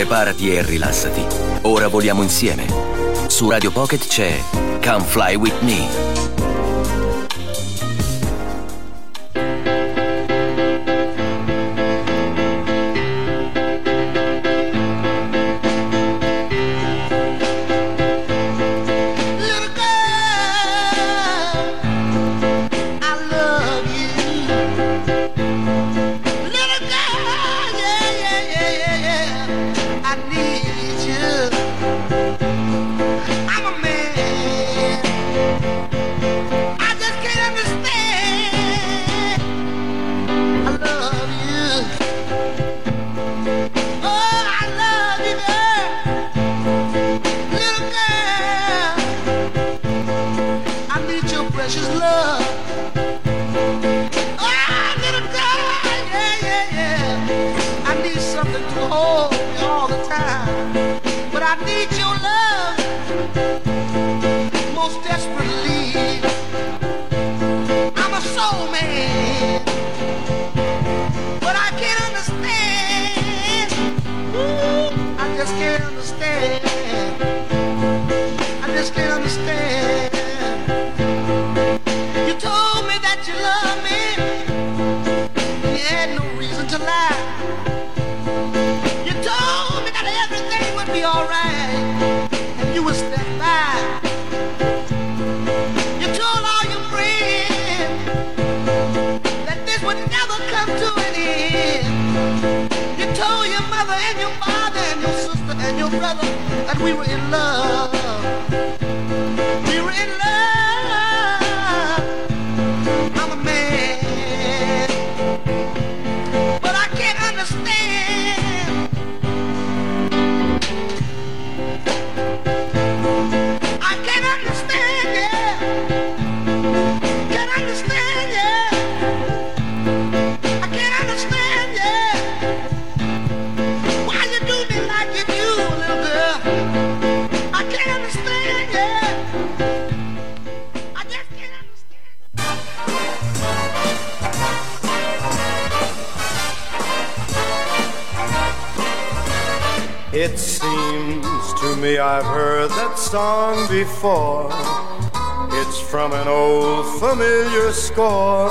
Preparati e rilassati. Ora voliamo insieme. Su Radio Pocket c'è Come Fly With Me. never come to an end. You told your mother and your father and your sister and your brother that we were in love. We were in love. Before. It's from an old familiar score.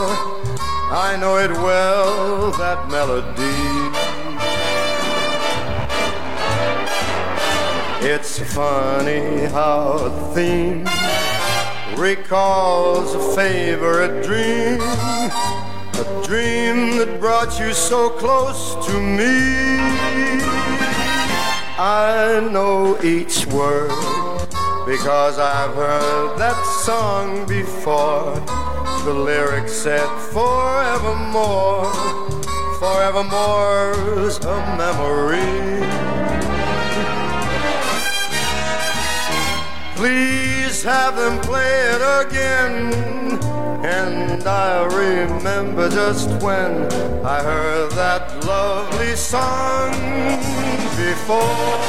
I know it well, that melody. It's funny how a theme recalls a favorite dream. A dream that brought you so close to me. I know each word because I've heard that song before. The lyrics said forevermore, forevermore's a memory. Please have them play it again. And I remember just when I heard that lovely song before.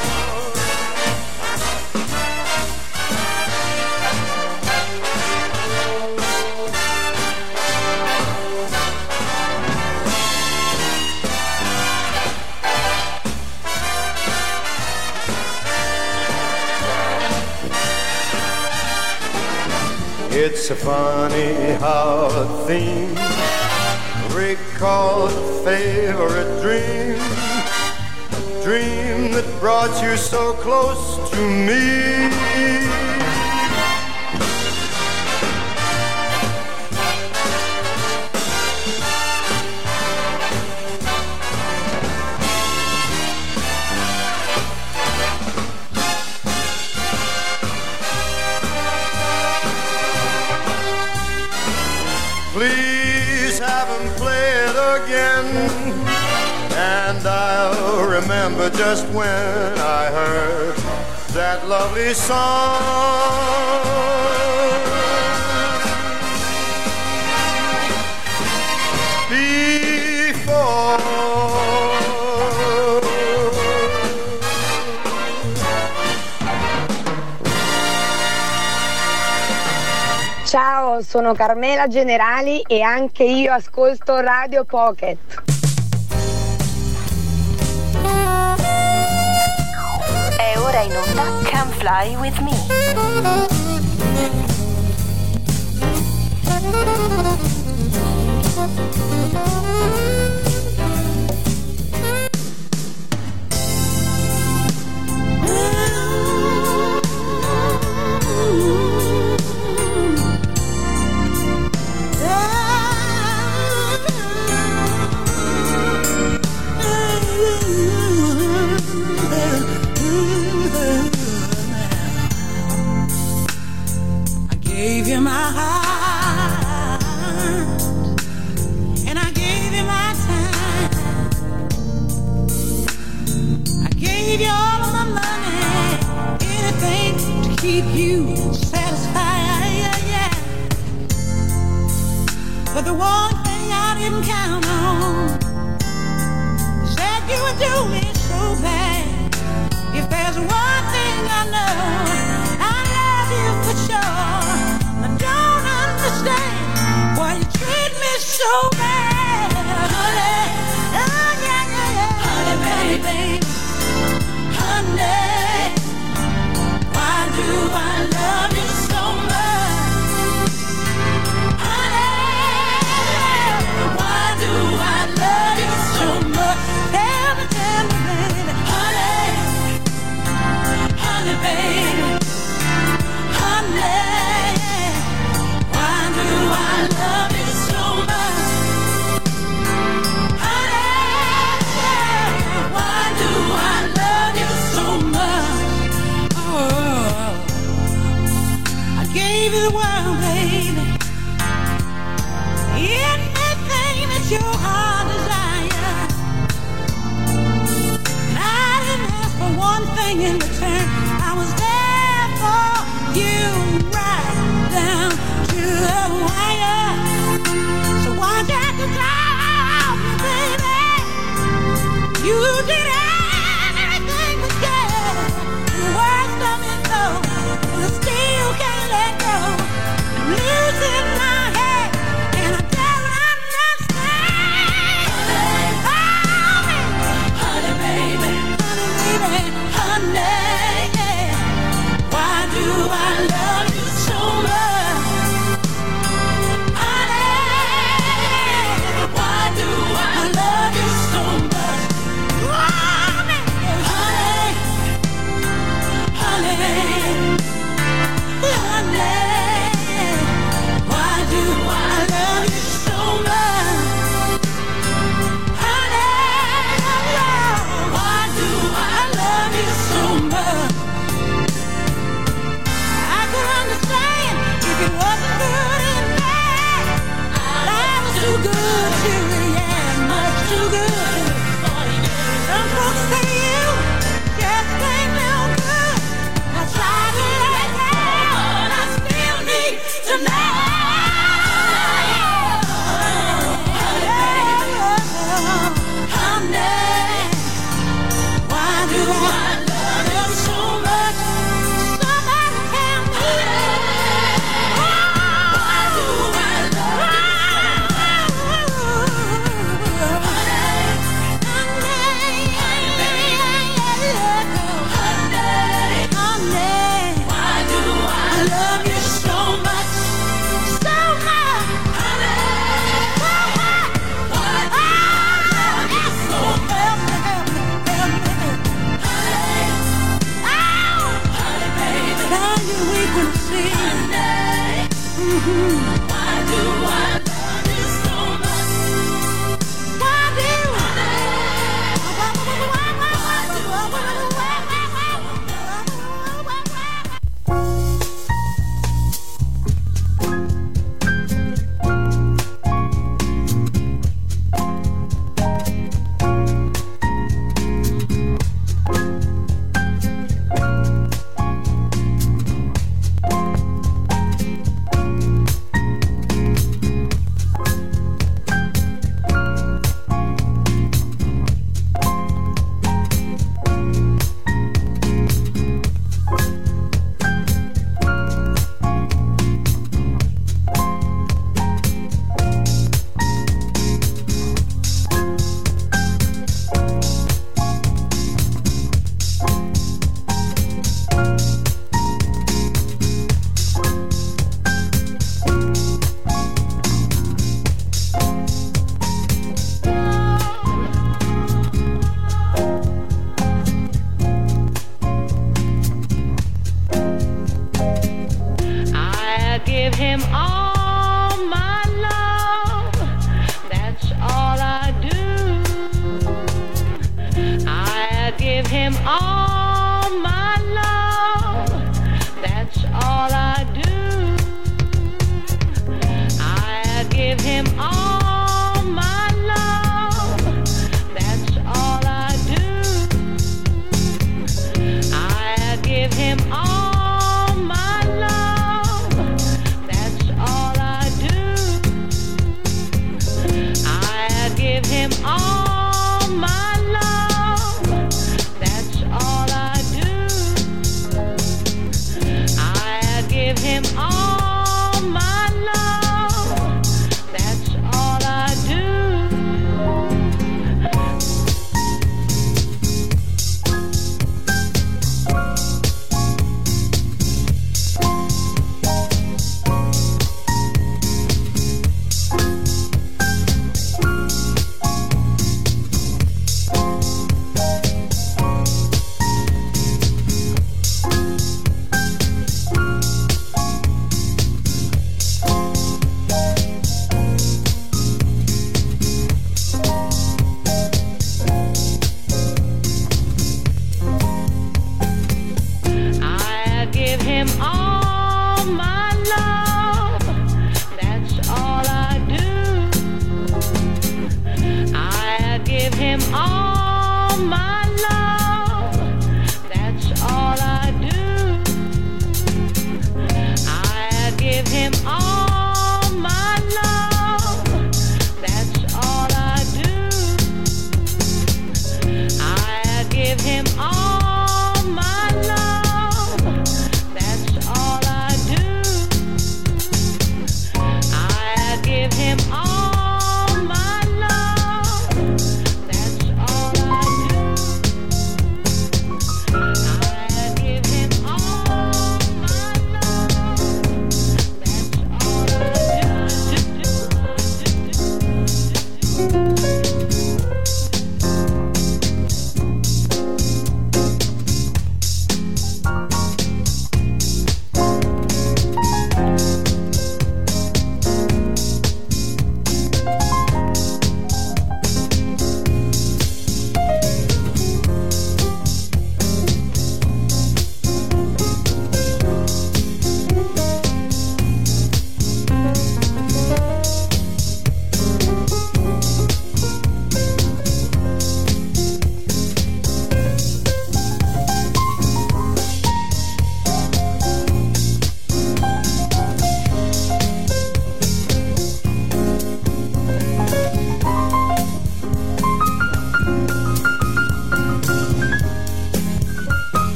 It's so funny how a theme recalls a favorite dream, a dream that brought you so close to me. Remember just when I heard that lovely song. Ciao, sono Carmela Generali e anche io ascolto Radio Pocket. That can fly with me. keep you satisfied. But the one thing I didn't count on is that you would do me so bad. If there's one thing I know, I love you for sure. I don't understand why you treat me so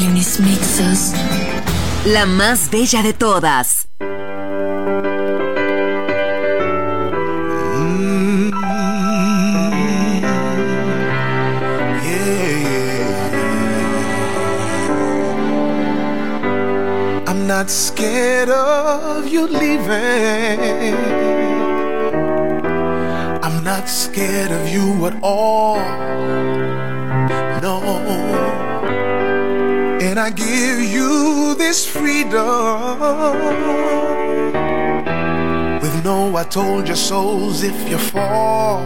in his mixes. La más bella de todas. I'm not scared of you leaving. I'm I'm not scared of you at all. No. And I give you this freedom. With no, I told your souls if you fall,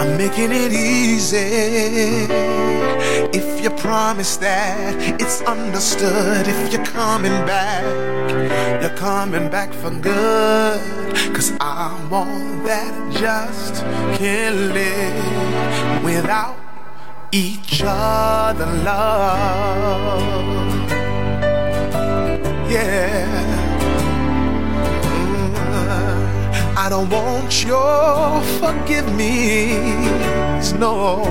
I'm making it easy. If you promise that it's understood, if you're coming back, you're coming back for good. Cause I'm that just can't live without each other love. Yeah. Mm, I don't want your forgive me. No.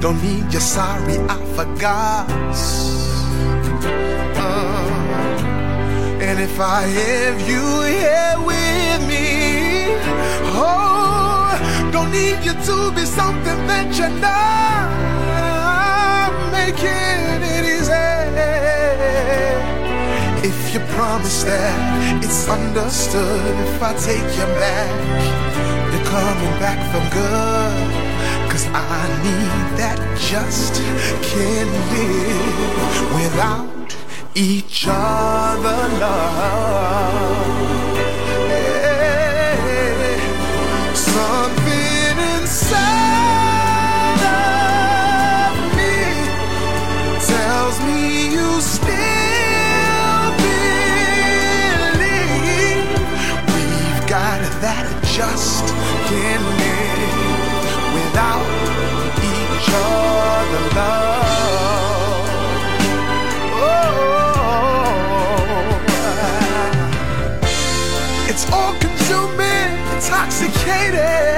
Don't need your sorry, I forgot. Uh, and if I have you here with me, oh, don't need you to be something that you're not. Making it easy. If you promise that it's understood, if I take you back, you're coming back for good. Cause I need that just can't live without each other love. Intoxicating.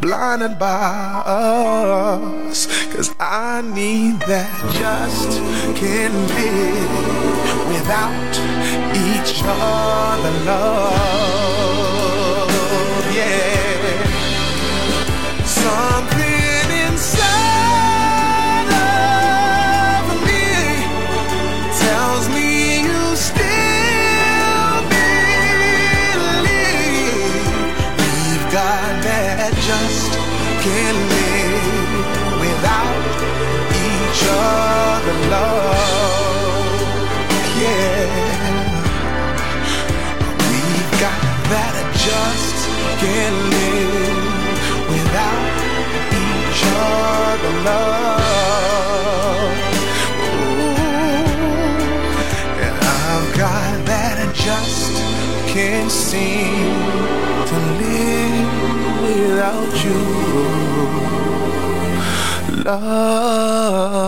Blinded by us. Cause I need that just can't live without each other love. Can't live without each other love. Ooh, and I've got that I just can't seem to live without you. Love.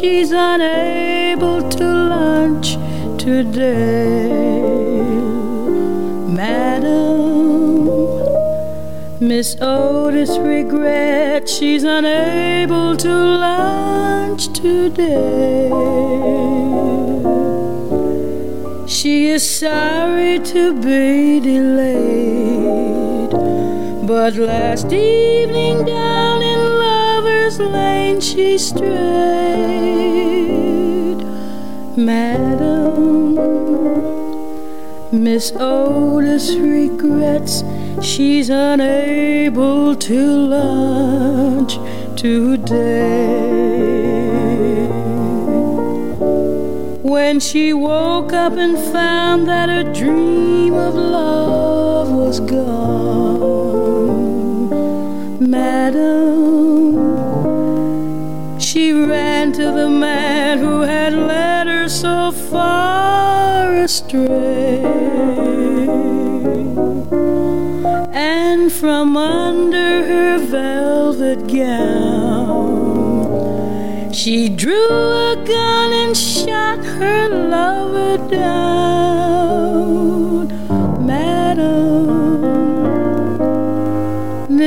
She's unable to lunch today. Madam, Miss Otis regrets she's unable to lunch today. She is sorry to be delayed, but last evening Lover's Lane she strayed. Madam, Miss Otis regrets she's unable to lunch today. When she woke up and found that her dream of love was gone, Madam, ran to the man who had led her so far astray. And from under her velvet gown, she drew a gun and shot her lover down.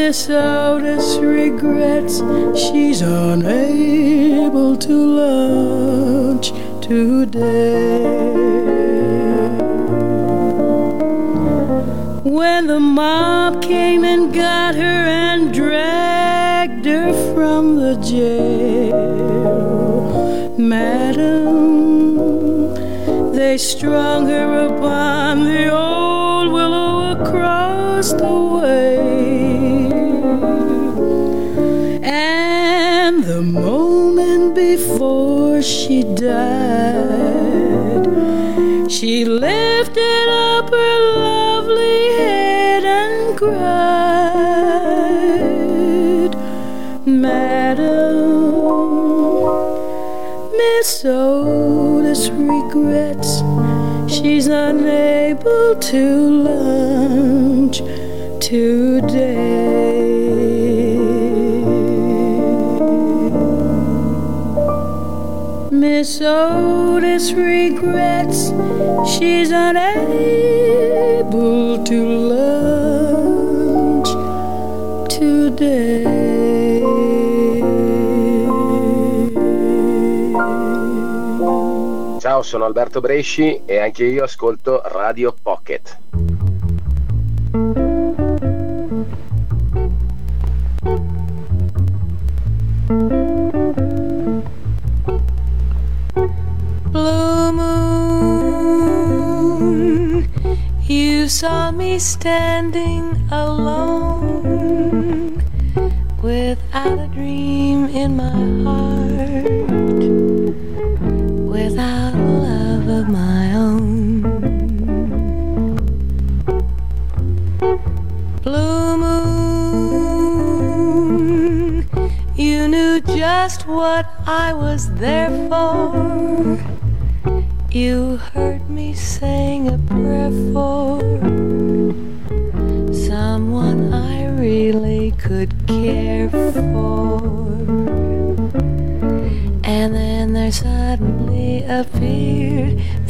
Miss Otis regrets she's unable to lunch today. when the mob came and got her and dragged her from the jail. Madam, they strung her upon the old willow across the way. Moment before she died, she lifted up her lovely head and cried, Madam, Miss Otis regrets she's unable to lunch today. Miss Otis regrets she's unable to lunch today. Ciao, sono Alberto Bresci e anche io ascolto Radio Pocket. You saw me standing alone without a dream in my heart, without a love of my own. Blue moon, you knew just what I was there for. You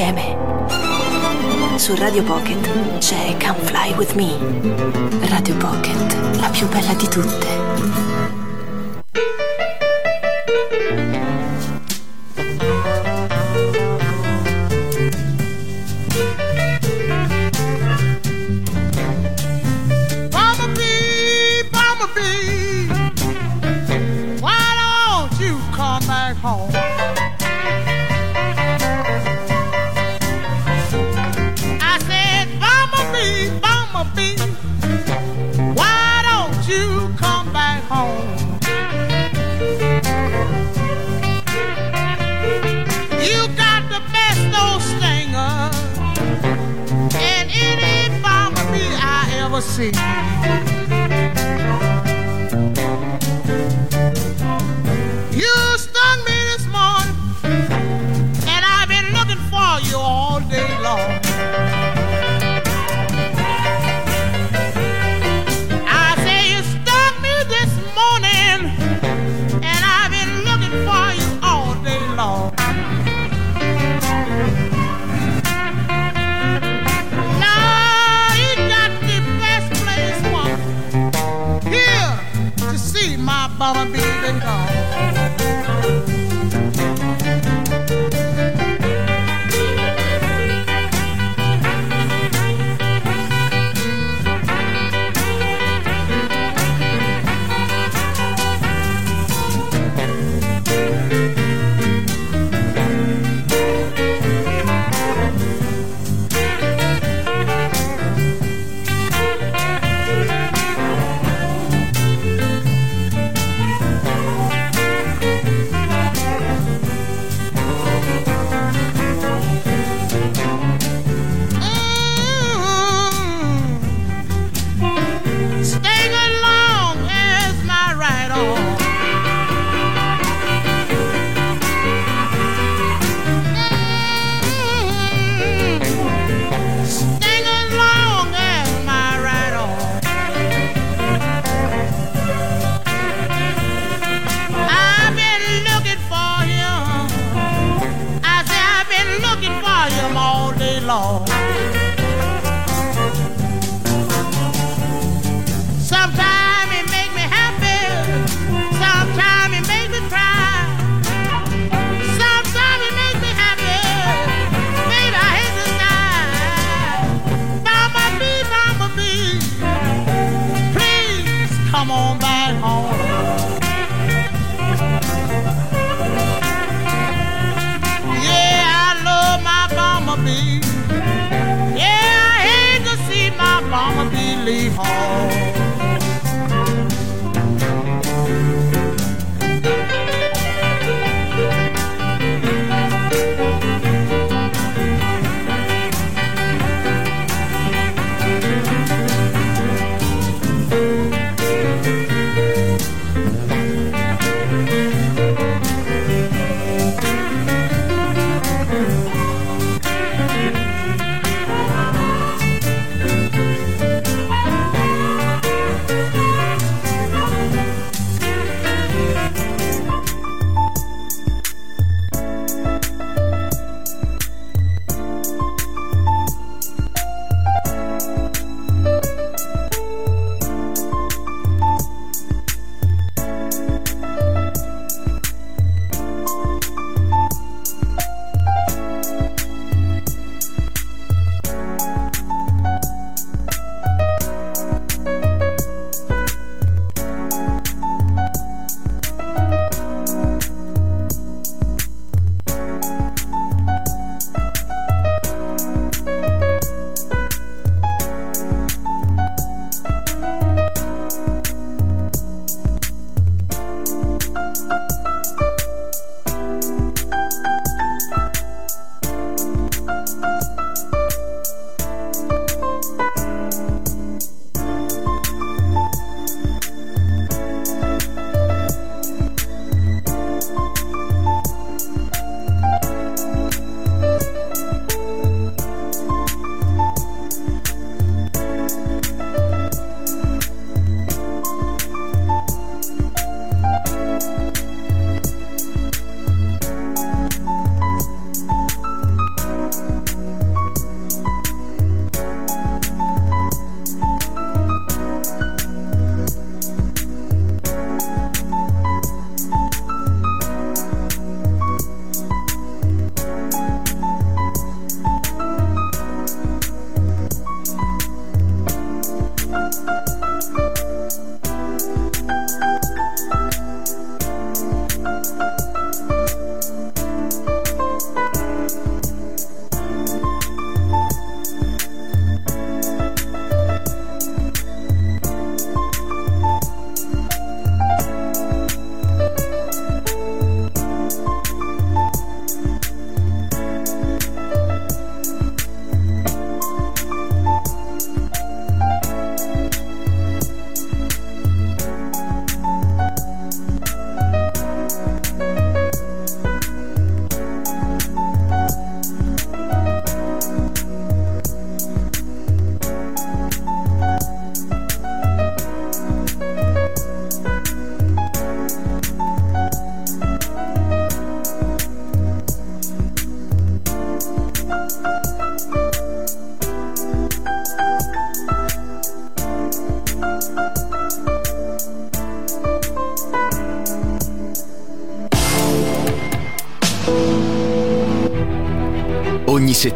insieme. Su Radio Pocket c'è Come Fly With Me. see.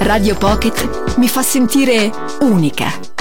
Radio Pocket mi fa sentire unica.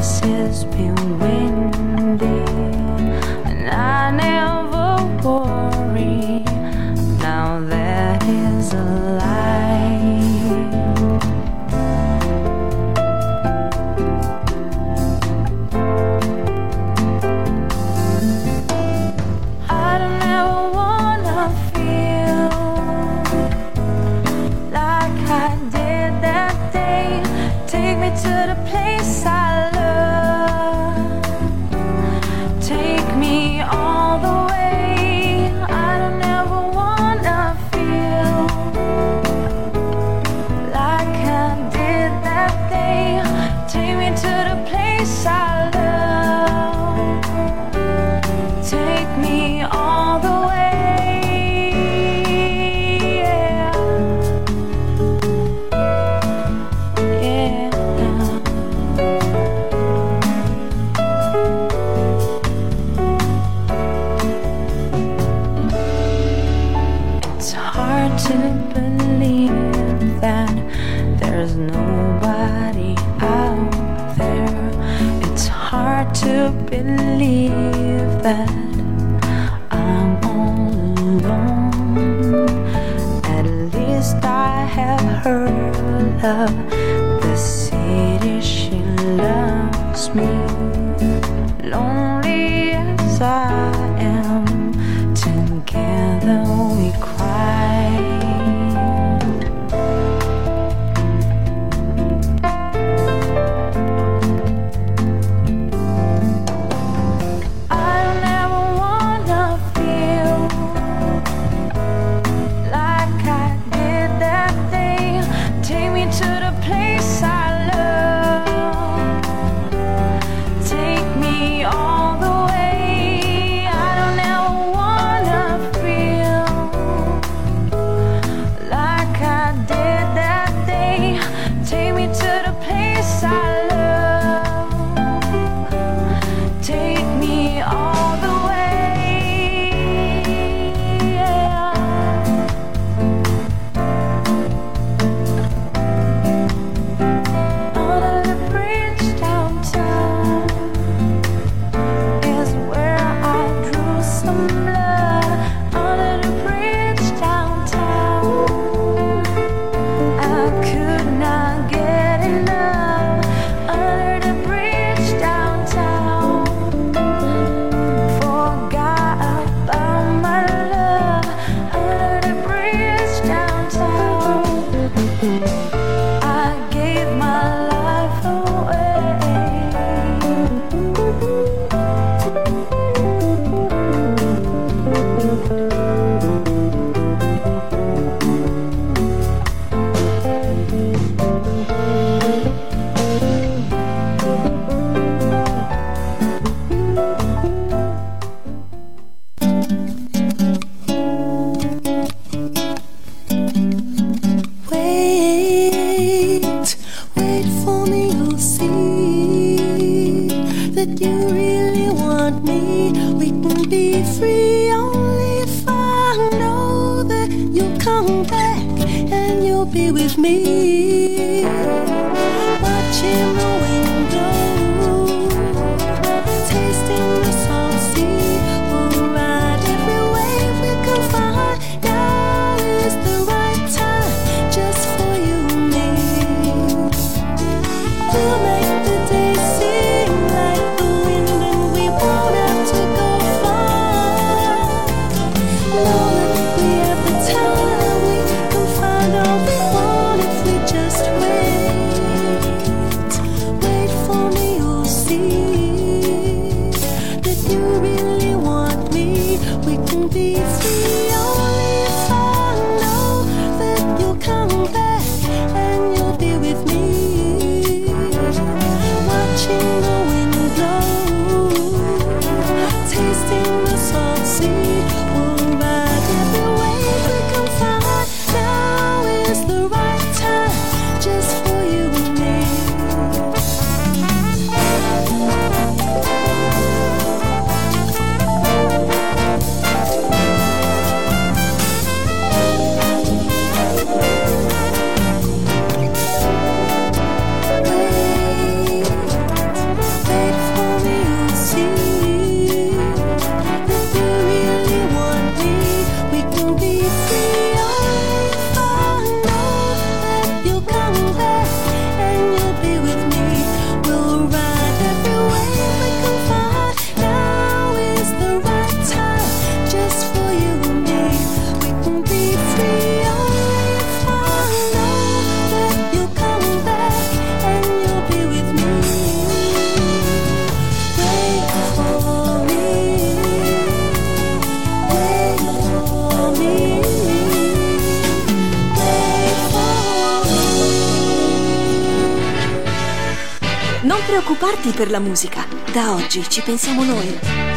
this has been windy, and I never was. Per la musica. Da oggi ci pensiamo noi.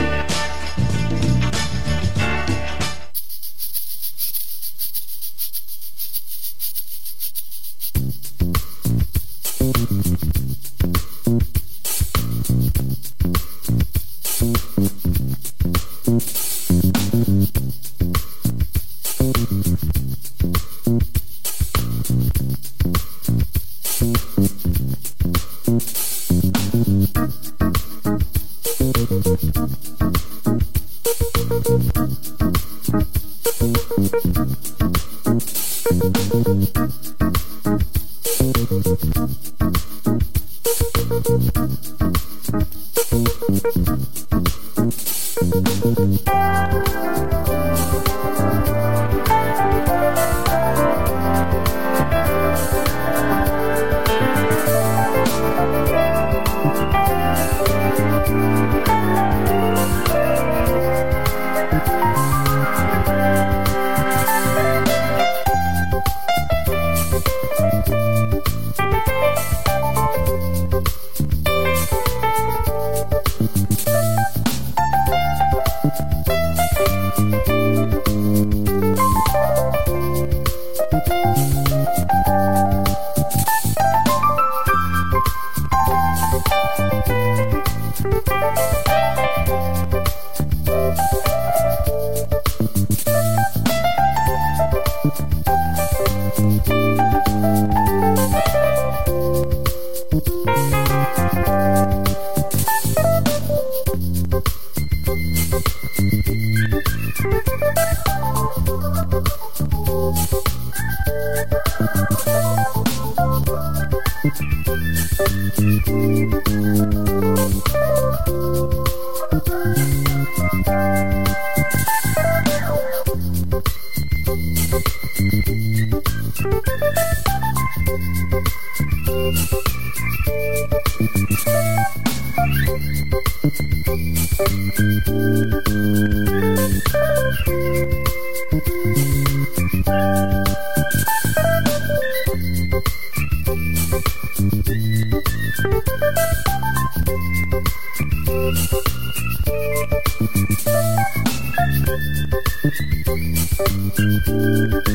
Thank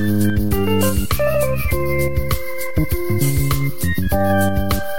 you.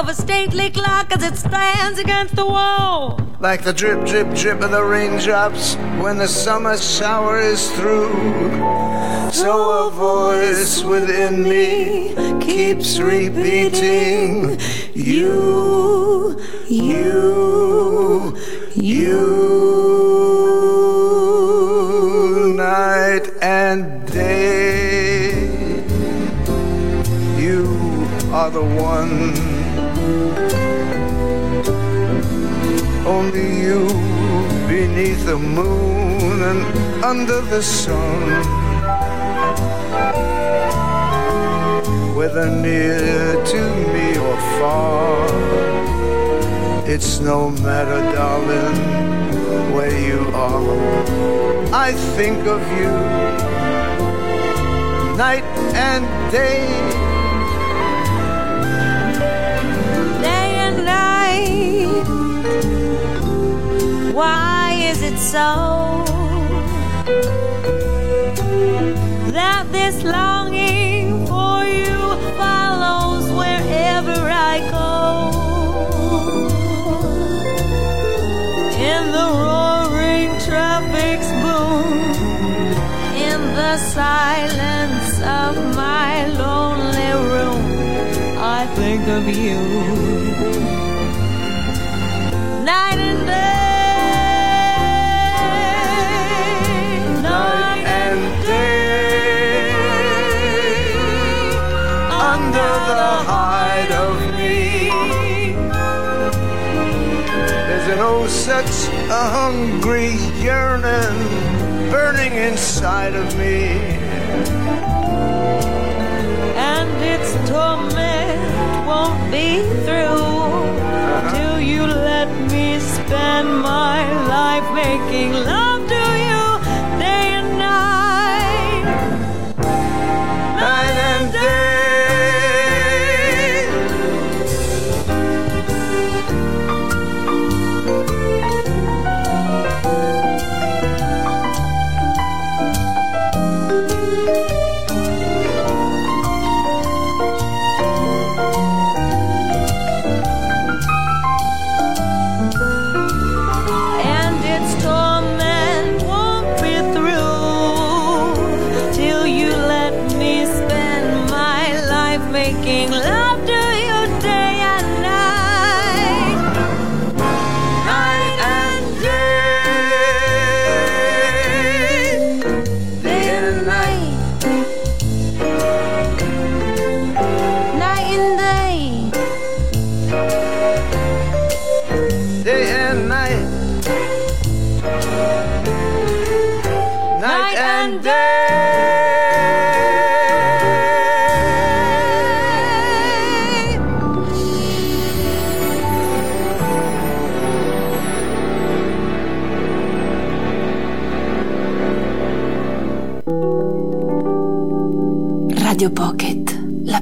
Of a stately clock as it stands against the wall. Like the drip, drip, drip of the raindrops when the summer shower is through. So a voice within me keeps repeating, You, you, you, night and day. You are the one. Only you beneath the moon and under the sun. Whether near to me or far, it's no matter, darling, where you are. I think of you night and day. Is it so that this longing for you follows wherever I go? In the roaring traffic's boom, in the silence of my lonely room, I think of you such a hungry yearning burning inside of me. and its torment won't be through uh-huh. till you let me spend my life making love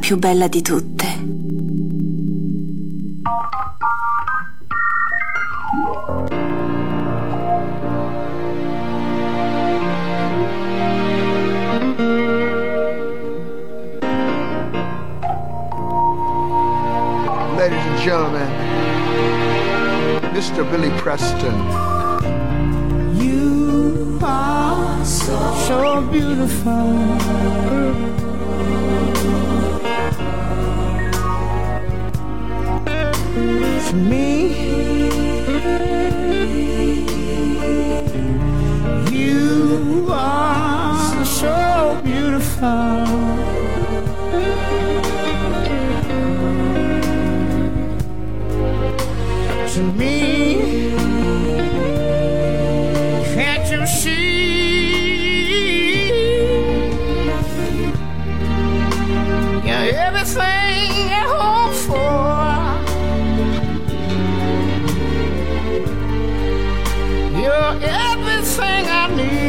più bella di tutte. Ladies and gentlemen, Mr. Billy Preston. You are so, so beautiful. need.